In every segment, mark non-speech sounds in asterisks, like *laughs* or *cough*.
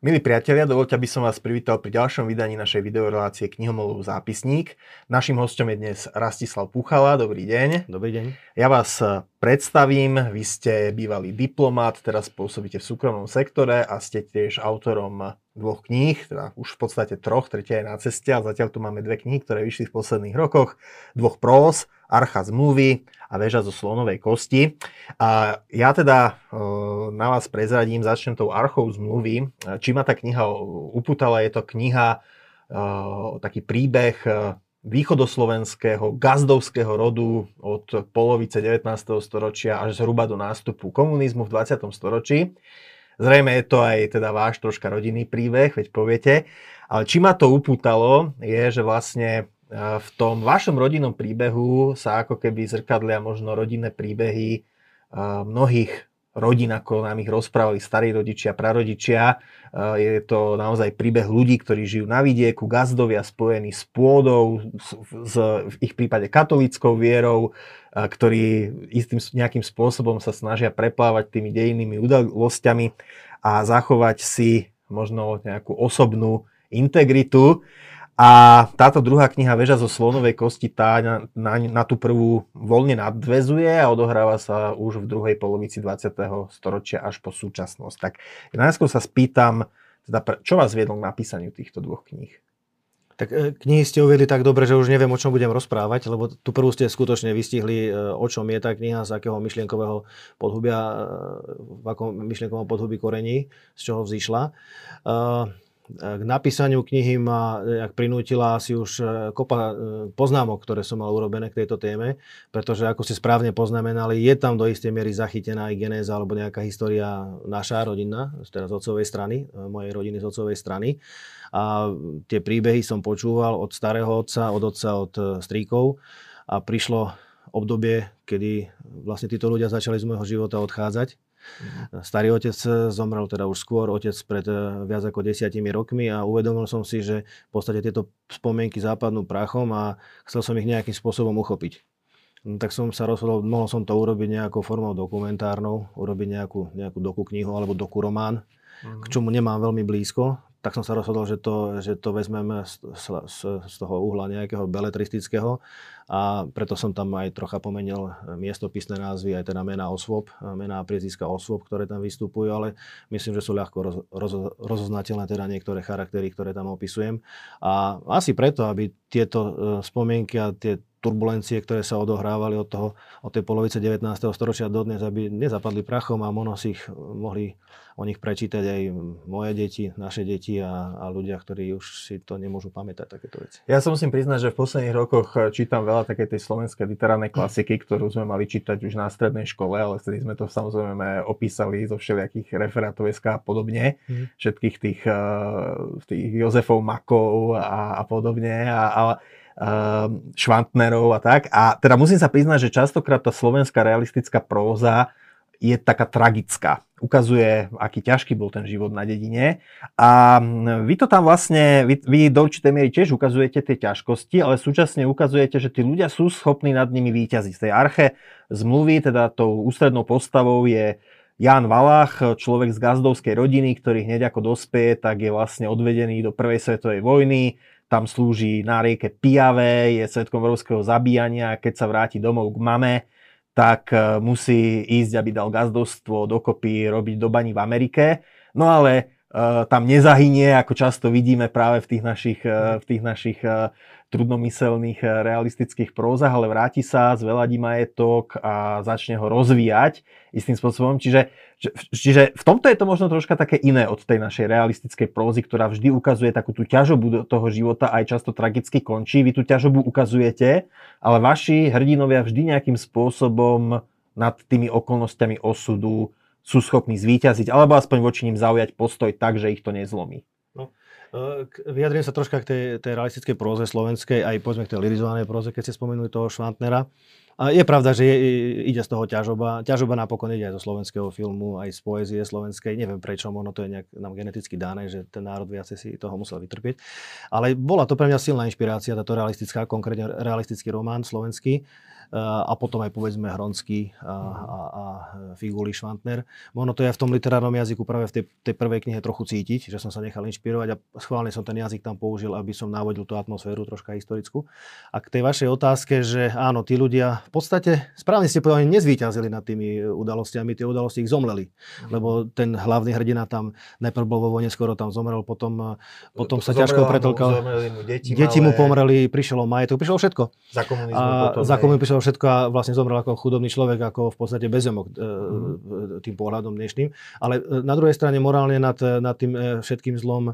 Milí priatelia, dovolte, aby som vás privítal pri ďalšom vydaní našej videorelácie Knihomolov zápisník. Našim hostom je dnes Rastislav Puchala. Dobrý deň. Dobrý deň. Ja vás eh, predstavím. Vy ste bývalý diplomat, teraz pôsobíte v súkromnom sektore a ste tiež autorom dvoch kníh, teda už v podstate troch, tretia je na ceste a zatiaľ tu máme dve knihy, ktoré vyšli v posledných rokoch, dvoch prós, Archa zmluvy a Veža zo slonovej kosti. A ja teda e, na vás prezradím, začnem tou Archou zmluvy. Či ma tá kniha uputala, je to kniha, e, taký príbeh e, východoslovenského gazdovského rodu od polovice 19. storočia až zhruba do nástupu komunizmu v 20. storočí. Zrejme je to aj teda váš troška rodinný príbeh, veď poviete. Ale či ma to upútalo, je, že vlastne v tom vašom rodinnom príbehu sa ako keby zrkadlia možno rodinné príbehy mnohých rodín, ako nám ich rozprávali starí rodičia, prarodičia. Je to naozaj príbeh ľudí, ktorí žijú na vidieku, gazdovia spojení s pôdou, s, v ich prípade katolickou vierou, ktorí istým nejakým spôsobom sa snažia preplávať tými dejinnými udalosťami a zachovať si možno nejakú osobnú integritu. A táto druhá kniha Veža zo slonovej kosti tá na, na, na tú prvú voľne nadvezuje a odohráva sa už v druhej polovici 20. storočia až po súčasnosť. Tak najskôr sa spýtam, teda, čo vás viedlo k napísaniu týchto dvoch kníh? Tak e, knihy ste uviedli tak dobre, že už neviem, o čom budem rozprávať, lebo tu prvú ste skutočne vystihli, e, o čom je tá kniha, z akého myšlienkového podhubia, e, v akom myšlienkovom podhubí korení, z čoho vzýšla k napísaniu knihy ma jak prinútila asi už e, kopa e, poznámok, ktoré som mal urobené k tejto téme, pretože ako ste správne poznamenali, je tam do istej miery zachytená aj genéza alebo nejaká história naša rodina, teda z otcovej strany, e, mojej rodiny z otcovej strany. A tie príbehy som počúval od starého otca, od otca, od stríkov a prišlo obdobie, kedy vlastne títo ľudia začali z môjho života odchádzať. Starý otec zomrel teda už skôr, otec pred eh, viac ako desiatimi rokmi a uvedomil som si, že v podstate tieto spomienky západnú prachom a chcel som ich nejakým spôsobom uchopiť. No, tak som sa rozhodol, mohol som to urobiť nejakou formou dokumentárnou, urobiť nejakú, nejakú doku knihu alebo doku román, mm. k čomu nemám veľmi blízko, tak som sa rozhodol, že to, že to vezmeme z, z, z toho uhla nejakého beletristického a preto som tam aj trocha pomenil miestopisné názvy, aj teda mená osôb, mená a priezviska osôb, ktoré tam vystupujú, ale myslím, že sú ľahko roz, roz, rozoznateľné teda niektoré charaktery, ktoré tam opisujem. A asi preto, aby tieto e, spomienky a tie turbulencie, ktoré sa odohrávali od, toho, od tej polovice 19. storočia dodnes, aby nezapadli prachom a možno si ich mohli o nich prečítať aj moje deti, naše deti a, a ľudia, ktorí už si to nemôžu pamätať, takéto veci. Ja sa musím priznať, že v posledných rokoch eh, čítam veľa takej tej slovenskej literárnej klasiky, ktorú sme mali čítať už na strednej škole, ale vtedy sme to samozrejme opísali zo všelijakých referátov a podobne, mm. všetkých tých, tých Jozefov Makov a, a podobne. A, a, Švantnerov a tak. A teda musím sa priznať, že častokrát tá slovenská realistická próza je taká tragická. Ukazuje, aký ťažký bol ten život na dedine. A vy to tam vlastne, vy, vy do určitej miery tiež ukazujete tie ťažkosti, ale súčasne ukazujete, že tí ľudia sú schopní nad nimi výťaziť. Z tej arche zmluvy, teda tou ústrednou postavou je Jan Valach, človek z gazdovskej rodiny, ktorý hneď ako dospie, tak je vlastne odvedený do prvej svetovej vojny, tam slúži na rieke Piave, je svetkom európskeho zabíjania, keď sa vráti domov k mame, tak e, musí ísť, aby dal gazdovstvo dokopy robiť do baní v Amerike. No ale uh, tam nezahynie, ako často vidíme práve v tých našich, uh, v tých našich trudnomyselných realistických prózach, ale vráti sa, zveladí majetok a začne ho rozvíjať istým spôsobom. Čiže Čiže v tomto je to možno troška také iné od tej našej realistickej prózy, ktorá vždy ukazuje takú tú ťažobu do toho života aj často tragicky končí. Vy tú ťažobu ukazujete, ale vaši hrdinovia vždy nejakým spôsobom nad tými okolnostiami osudu sú schopní zvíťaziť, alebo aspoň voči ním zaujať postoj tak, že ich to nezlomí. No, e, vyjadrím sa troška k tej, tej realistickej próze slovenskej, aj povedzme k tej lirizovanej próze, keď ste spomenuli toho Švantnera. Je pravda, že je, ide z toho ťažoba. Ťažoba napokon ide aj zo slovenského filmu, aj z poézie slovenskej. Neviem prečo, ono to je nejak nám geneticky dané, že ten národ viacej si toho musel vytrpieť. Ale bola to pre mňa silná inšpirácia, táto realistická, konkrétne realistický román slovenský. A potom aj povedzme Hronský a, a, a Figuli Švantner. Možno to je v tom literárnom jazyku práve v tej, tej prvej knihe trochu cítiť, že som sa nechal inšpirovať a schválne som ten jazyk tam použil, aby som navodil tú atmosféru troška historickú. A k tej vašej otázke, že áno, tí ľudia v podstate, správne ste povedali, nezvýťazili nad tými udalostiami, tie udalosti ich zomleli, mm. lebo ten hlavný hrdina tam najprv bol vo vojne, skoro tam zomrel, potom, potom sa ťažko pretlkal. Deti, deti mu pomreli, prišlo majetok, prišlo všetko. Za komunizmu a potom, za komunizmu prišlo všetko a vlastne zomrel ako chudobný človek, ako v podstate bezemok mm. tým pohľadom dnešným. Ale e, na druhej strane morálne nad, nad tým e, všetkým zlom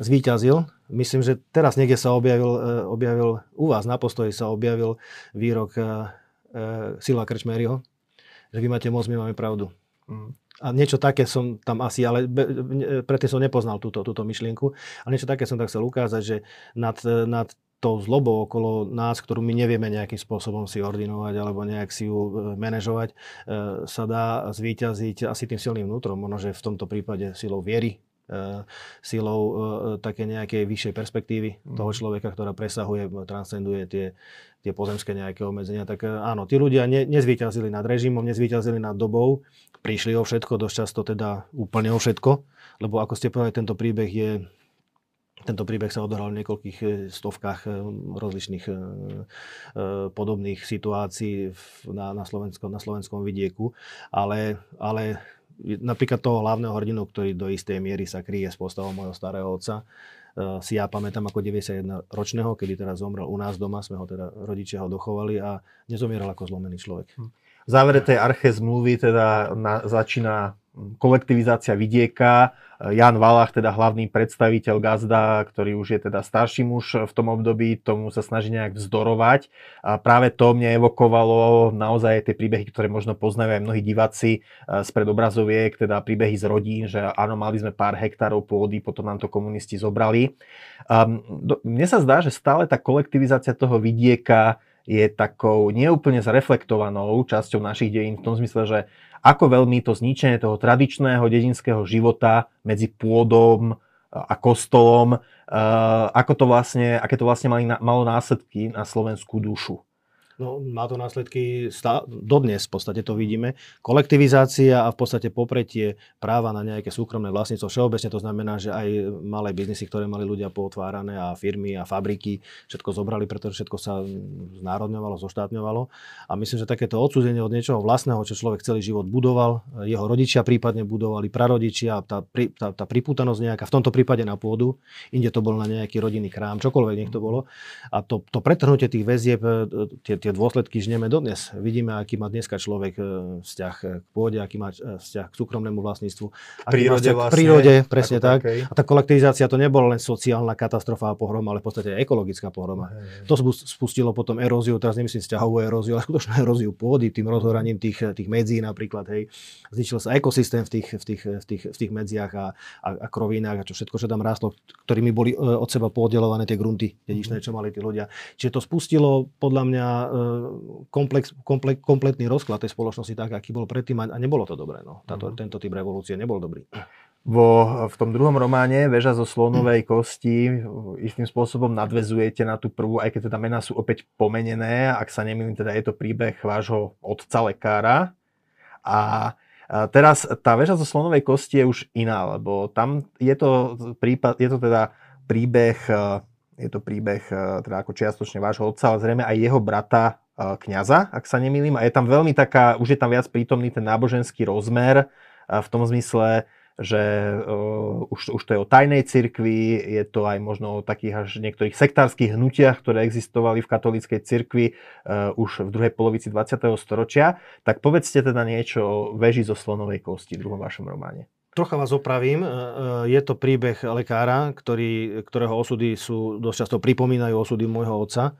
zvíťazil. Myslím, že teraz niekde sa objavil, objavil u vás na postoji sa objavil výrok Sila Krčmeryho, že vy máte moc, my máme pravdu. Mm. A niečo také som tam asi, ale predtým som nepoznal túto, túto myšlienku, ale niečo také som tak chcel ukázať, že nad, nad tou zlobou okolo nás, ktorú my nevieme nejakým spôsobom si ordinovať alebo nejak si ju e, manažovať, e, sa dá zvíťaziť asi tým silným vnútrom, možno, že v tomto prípade silou viery, e, silou také nejakej vyššej perspektívy mm. toho človeka, ktorá presahuje, transcenduje tie, tie pozemské nejaké obmedzenia. Tak áno, tí ľudia ne, nezvýťazili nad režimom, nezvýťazili nad dobou, prišli o všetko, dosť často teda úplne o všetko, lebo ako ste povedali, tento príbeh je tento príbeh sa odohral v niekoľkých e, stovkách e, rozličných e, podobných situácií na, na, Slovensko, na slovenskom vidieku, ale, ale napríklad toho hlavného hrdinu, ktorý do istej miery sa kryje s postavou môjho starého otca, si ja pamätám ako 91-ročného, kedy teraz zomrel u nás doma, sme ho teda rodičia ho dochovali a nezomieral ako zlomený človek. Hm. V závere tej arche zmluvy teda na, začína kolektivizácia vidieka. Jan Valach, teda hlavný predstaviteľ Gazda, ktorý už je teda starší muž v tom období, tomu sa snaží nejak vzdorovať. A práve to mne evokovalo naozaj tie príbehy, ktoré možno poznajú aj mnohí diváci spred obrazoviek, teda príbehy z rodín, že áno, mali sme pár hektárov pôdy, potom nám to komunisti zobrali. A mne sa zdá, že stále tá kolektivizácia toho vidieka je takou neúplne zreflektovanou časťou našich dejín v tom zmysle, že ako veľmi to zničenie toho tradičného dedinského života medzi pôdom a kostolom, ako to vlastne, aké to vlastne malo následky na slovenskú dušu. No, má to následky stá- dodnes, v podstate to vidíme. Kolektivizácia a v podstate popretie práva na nejaké súkromné vlastníctvo. Všeobecne to znamená, že aj malé biznisy, ktoré mali ľudia pootvárané a firmy a fabriky, všetko zobrali, pretože všetko sa znárodňovalo, zoštátňovalo. A myslím, že takéto odsúdenie od niečoho vlastného, čo človek celý život budoval, jeho rodičia prípadne budovali, prarodičia, tá, tá, tá pripútanosť nejaká, v tomto prípade na pôdu, inde to bol na nejaký rodinný krám, čokoľvek nech to bolo. A to, to pretrhnutie tých väzieb, tie, tie dôsledky žneme dodnes. Vidíme, aký má dneska človek e, vzťah k pôde, aký má e, vzťah k súkromnému vlastníctvu. Prírode vlastne, k prírode, presne tak. Takej. A tá kolektivizácia to nebola len sociálna katastrofa a pohroma, ale v podstate ekologická pohroma. Hej. To spustilo potom eróziu, teraz nemyslím vzťahovú eróziu, ale skutočnú eróziu pôdy, tým rozhoraním tých, tých medzí napríklad. Hej. Zničil sa ekosystém v tých, v tých, v tých, v tých medziach a, a, a krovinách a čo všetko, čo tam rástlo, ktorými boli e, od seba podelované tie grunty dedičné, mhm. čo mali tí ľudia. Čiže to spustilo podľa mňa komplex, komple, kompletný rozklad tej spoločnosti tak, aký bol predtým a nebolo to dobré. No. Táto, mm. Tento typ revolúcie nebol dobrý. Vo, v tom druhom románe Veža zo slonovej kosti istým spôsobom nadvezujete na tú prvú, aj keď teda mená sú opäť pomenené, ak sa nemýlim, teda je to príbeh vášho otca lekára. A teraz tá väža zo slonovej kosti je už iná, lebo tam je to, prípad, je to teda príbeh je to príbeh teda ako čiastočne vášho otca, ale zrejme aj jeho brata kňaza, ak sa nemýlim. A je tam veľmi taká, už je tam viac prítomný ten náboženský rozmer v tom zmysle, že uh, už, už to je o tajnej cirkvi, je to aj možno o takých až niektorých sektárskych hnutiach, ktoré existovali v katolíckej cirkvi uh, už v druhej polovici 20. storočia. Tak povedzte teda niečo o veži zo slonovej kosti v druhom vašom románe. Trocha vás opravím. E, e, je to príbeh lekára, ktorý, ktorého osudy sú dosť často pripomínajú osudy môjho otca.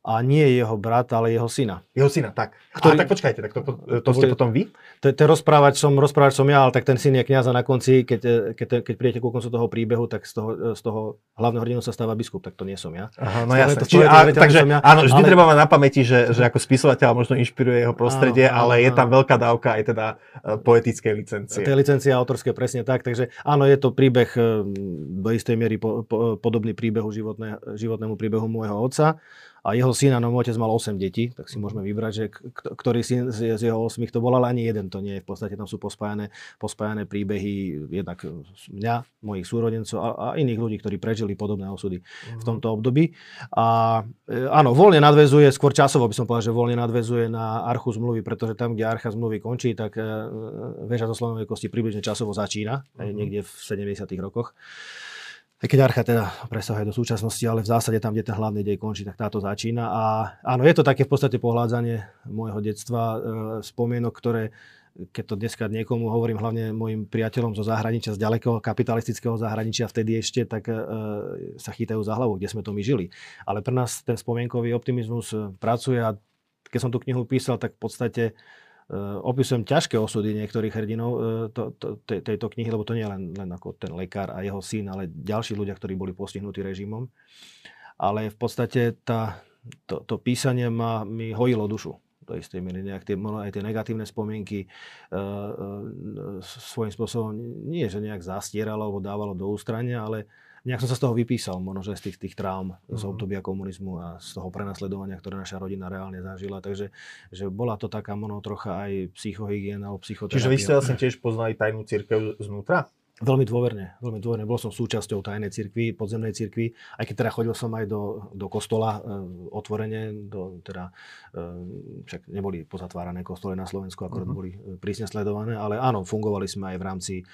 A nie jeho brat, ale jeho syna. Jeho syna, tak. Ktorý... A tak počkajte, tak to, to, to ste potom vy? Ten rozprávať som, rozprávať som ja, ale tak ten syn je kniaz a na konci, keď, keď, keď príjete ku koncu toho príbehu, tak z toho, z toho hlavného hrdinu sa stáva biskup, tak to nie som ja. Aha, no jasne. Čiže, a, takže, ja, áno, vždy ale... treba mať na pamäti, že, že ako spisovateľ možno inšpiruje jeho prostredie, áno, ale áno, je tam veľká dávka aj teda e, poetickej licencie. Tej licencie autor autorské, presne tak. Takže áno, je to príbeh eh, do istej miery po, po, podobný príbehu životné, životnému príbehu môjho otca. A jeho syn, no môj otec mal 8 detí, tak si môžeme vybrať, že ktorý syn z, jeho 8 to bol, ale ani jeden to nie je. V podstate tam sú pospájané, pospájané príbehy jednak mňa, mojich súrodencov a, a iných ľudí, ktorí prežili podobné osudy uh-huh. v mhm. tomto období. A e, áno, voľne nadvezuje, skôr časovo by som povedal, že voľne nadvezuje na archu zmluvy, pretože tam, kde archa zmluvy končí, tak e, väža zo slonovej kosti približne časovo začína, uh-huh. niekde v 70. rokoch aj keď archa teda presahuje do súčasnosti, ale v zásade tam, kde ten hlavný dej končí, tak táto začína. A áno, je to také v podstate pohľádzanie môjho detstva, e, spomienok, ktoré keď to dneska niekomu hovorím, hlavne mojim priateľom zo zahraničia, z ďalekého kapitalistického zahraničia vtedy ešte, tak e, sa chytajú za hlavu, kde sme to my žili. Ale pre nás ten spomienkový optimizmus pracuje a keď som tú knihu písal, tak v podstate opisujem ťažké osudy niektorých hrdinov eh, to, to, te, tejto knihy, lebo to nie je len, len ako ten lekár a jeho syn, ale ďalší ľudia, ktorí boli postihnutí režimom. Ale v podstate tá, to, to písanie ma, mi hojilo dušu do istej miery. Nejak tie, aj tie negatívne spomienky e, e, svojím spôsobom nie, že nejak zastieralo alebo dávalo do ústrania, ale nejak som sa z toho vypísal, možno že z tých, tých traum mm-hmm. z mhm. obdobia komunizmu a z toho prenasledovania, ktoré naša rodina reálne zažila. Takže že bola to taká možno trocha aj psychohygiena alebo psychoterapia. Čiže vy ste vlastne tiež poznali tajnú církev znútra? Veľmi dôverne, veľmi dôverne. Bol som súčasťou tajnej cirkvi, podzemnej cirkvi, aj keď teda chodil som aj do, do kostola e, otvorene, do, teda, e, však neboli pozatvárané kostoly na Slovensku, akorát mm-hmm. boli e, prísne sledované, ale áno, fungovali sme aj v rámci e,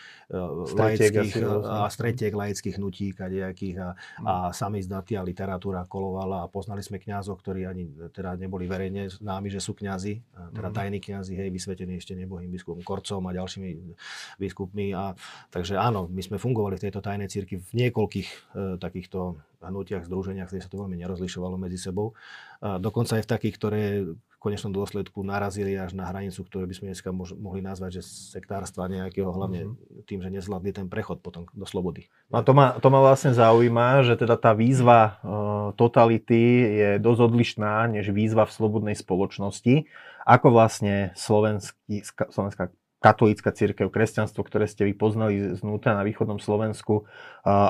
laických a stretiek laických hnutí, kadejakých a, mm. a sami zdatí a literatúra kolovala a poznali sme kňazov, ktorí ani teda neboli verejne známi, že sú kňazi, teda mm-hmm. tajní kňazi, hej, vysvetení ešte nebohým biskupom Korcom a ďalšími biskupmi a takže Takže áno, my sme fungovali v tejto tajnej cirkvi v niekoľkých e, takýchto hnutiach, združeniach, kde sa to veľmi nerozlišovalo medzi sebou. A dokonca aj v takých, ktoré v konečnom dôsledku narazili až na hranicu, ktorú by sme dneska mož, mohli nazvať, že sektárstva nejakého, hlavne mm-hmm. tým, že nezvládli ten prechod potom do slobody. No a to ma, to ma vlastne zaujíma, že teda tá výzva e, totality je dosť odlišná než výzva v slobodnej spoločnosti. Ako vlastne slovenský, slovenská katolícka církev, kresťanstvo, ktoré ste vy poznali znútra na východnom Slovensku,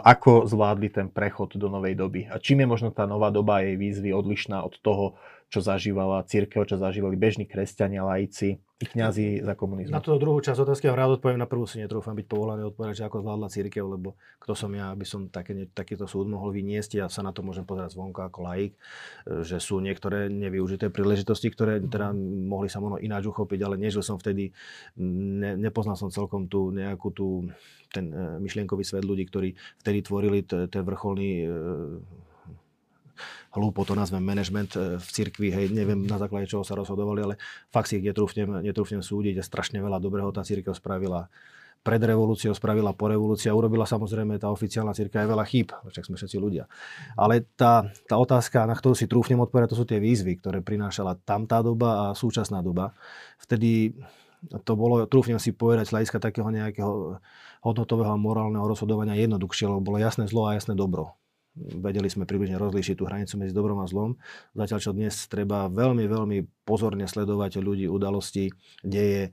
ako zvládli ten prechod do novej doby? A čím je možno tá nová doba jej výzvy odlišná od toho, čo zažívala církev, čo zažívali bežní kresťania, laici, i kňazi za komunizmu. Na tú druhú časť otázky vám rád odpoviem, na prvú si netrúfam byť povolaný odpovedať, že ako zvládla církev, lebo kto som ja, aby som také, takýto súd mohol vyniesť, ja sa na to môžem pozerať zvonka ako laik, e, že sú niektoré nevyužité príležitosti, ktoré teda mohli sa možno ináč uchopiť, ale nežil som vtedy, ne, nepoznal som celkom tú nejakú tú, ten e, myšlienkový svet ľudí, ktorí vtedy tvorili ten vrcholný e, hlúpo to nazvem management e, v cirkvi, hej, neviem na základe čoho sa rozhodovali, ale fakt si ich netrúfnem, netrúfnem súdiť a strašne veľa dobrého tá cirkev spravila pred revolúciou, spravila po revolúcii a urobila samozrejme tá oficiálna cirka aj veľa chýb, však sme všetci ľudia. Ale tá, tá otázka, na ktorú si trúfnem odpovedať, to sú tie výzvy, ktoré prinášala tam tá doba a súčasná doba. Vtedy to bolo, trúfnem si povedať, z hľadiska takého nejakého hodnotového a morálneho rozhodovania jednoduchšie, lebo bolo jasné zlo a jasné dobro vedeli sme približne rozlíšiť tú hranicu medzi dobrom a zlom. Zatiaľ, čo dnes treba veľmi, veľmi pozorne sledovať ľudí, udalosti, deje, e,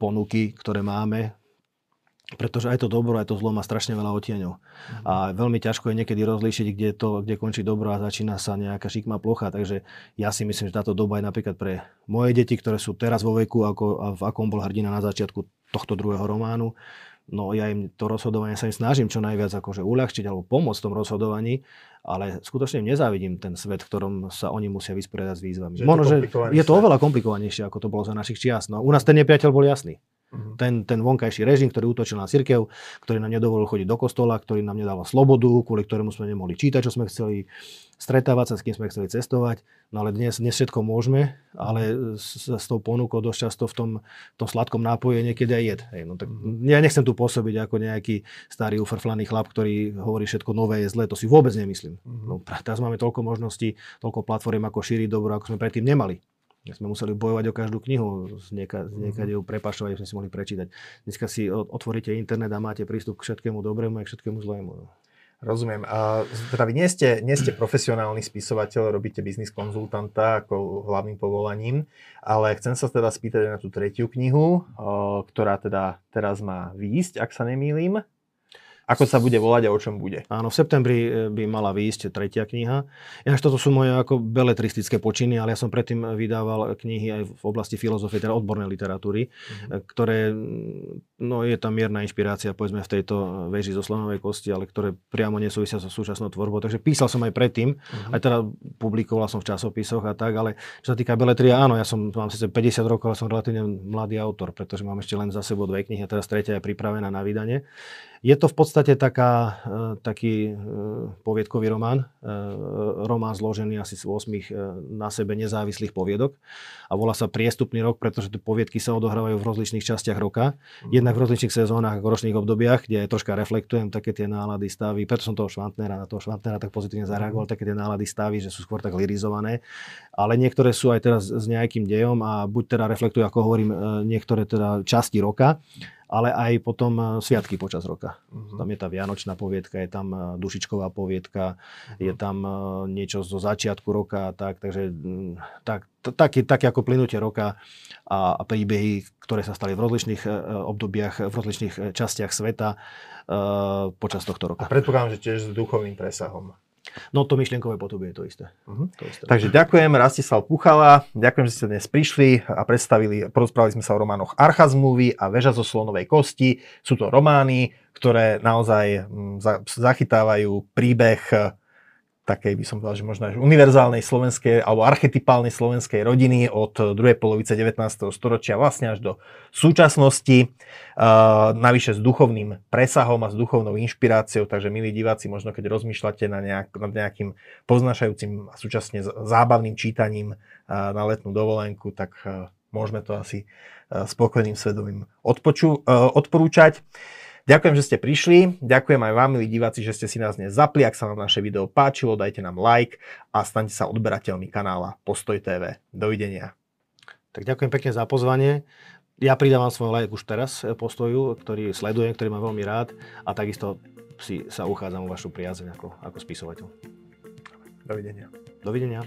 ponuky, ktoré máme, pretože aj to dobro, aj to zlo má strašne veľa odtieňov. A veľmi ťažko je niekedy rozlíšiť, kde, to, kde končí dobro a začína sa nejaká šikma plocha. Takže ja si myslím, že táto doba je napríklad pre moje deti, ktoré sú teraz vo veku, ako, a v akom bol hrdina na začiatku tohto druhého románu, No ja im to rozhodovanie sa im snažím čo najviac akože uľahčiť alebo pomôcť v tom rozhodovaní, ale skutočne im nezávidím ten svet, v ktorom sa oni musia vysporiadať s výzvami. Že Možno, že je to oveľa komplikovanejšie, ako to bolo za našich čias. No, u nás ten nepriateľ bol jasný. Uh-huh. Ten, ten vonkajší režim, ktorý útočil na cirkev, ktorý nám nedovolil chodiť do kostola, ktorý nám nedával slobodu, kvôli ktorému sme nemohli čítať, čo sme chceli, stretávať sa, s kým sme chceli cestovať. No ale dnes, dnes všetko môžeme, ale s, s tou ponukou dosť často v tom, tom sladkom nápoje niekedy aj jed. Hej, no tak uh-huh. ja nechcem tu pôsobiť ako nejaký starý ufrflaný chlap, ktorý hovorí všetko nové je zlé, to si vôbec nemyslím. Uh-huh. No, *laughs* teraz máme toľko možností, toľko platform, ako šíriť dobro, ako sme predtým nemali. Sme museli bojovať o každú knihu, nieka, z niekade ju prepašovať, aby sme si mohli prečítať. Dneska si otvoríte internet a máte prístup k všetkému dobrému a k všetkému zlému. Rozumiem. A teda vy nie ste, nie ste profesionálny spisovateľ, robíte biznis konzultanta ako hlavným povolaním, ale chcem sa teda spýtať na tú tretiu knihu, ktorá teda teraz má výjsť, ak sa nemýlim. Ako sa bude volať a o čom bude. Áno, v septembri e, by mala výjsť tretia kniha. Ináč toto sú moje ako beletristické počiny, ale ja som predtým vydával knihy aj v oblasti filozofie, teda odbornej literatúry, mm-hmm. ktoré, no je tam mierna inšpirácia, povedzme, v tejto veži zo slonovej kosti, ale ktoré priamo nesúvisia so súčasnou tvorbou. Takže písal som aj predtým, mm-hmm. aj teda publikoval som v časopisoch a tak, ale čo sa týka beletria, áno, ja som, mám síce 50 rokov, ale som relatívne mladý autor, pretože mám ešte len za sebou dve knihy a teraz tretia je pripravená na vydanie. Je to v podstate taká, e, taký e, poviedkový román, e, román zložený asi z 8 na sebe nezávislých poviedok a volá sa Priestupný rok, pretože tie poviedky sa odohrávajú v rozličných častiach roka, mm. jednak v rozličných sezónach, v ročných obdobiach, kde troška reflektujem také tie nálady, stavy, preto som toho Švantnera, na toho Švantnera tak pozitívne zareagoval, také tie nálady stavy, že sú skôr tak lirizované, ale niektoré sú aj teraz s nejakým dejom a buď teda reflektujú, ako hovorím, niektoré teda časti roka, ale aj potom eh, sviatky počas roka. Uh-huh. Tam je tá vianočná poviedka, je tam eh, dušičková poviedka, uh-huh. je tam eh, niečo zo začiatku roka, tak, takže mm, tak, taký, také ako plynutie roka a, a príbehy, ktoré sa stali v rozličných obdobiach, v rozličných častiach sveta uh, počas tohto roka. A predpokladám, že tiež s duchovým presahom. No to myšlienkové potobie je to isté. Uh-huh. to isté. Takže ďakujem Rastislav Puchala, ďakujem, že ste dnes prišli a predstavili, porozprávali sme sa o románoch Archa zmluvy a Veža zo slonovej kosti. Sú to romány, ktoré naozaj mm, zachytávajú príbeh takej by som povedal, že možno až univerzálnej slovenskej alebo archetypálnej slovenskej rodiny od druhej polovice 19. storočia vlastne až do súčasnosti. Uh, navyše s duchovným presahom a s duchovnou inšpiráciou, takže milí diváci, možno keď rozmýšľate na nejak, nad nejakým poznášajúcim a súčasne zábavným čítaním uh, na letnú dovolenku, tak uh, môžeme to asi uh, spokojným svedomím odpoču, uh, odporúčať. Ďakujem, že ste prišli. Ďakujem aj vám, milí diváci, že ste si nás dnes zapli. Ak sa vám naše video páčilo, dajte nám like a staňte sa odberateľmi kanála Postoj TV. Dovidenia. Tak ďakujem pekne za pozvanie. Ja pridávam svoj like už teraz postoju, ktorý sledujem, ktorý mám veľmi rád a takisto si sa uchádzam o vašu priazeň ako, ako spisovateľ. Dovidenia. Dovidenia.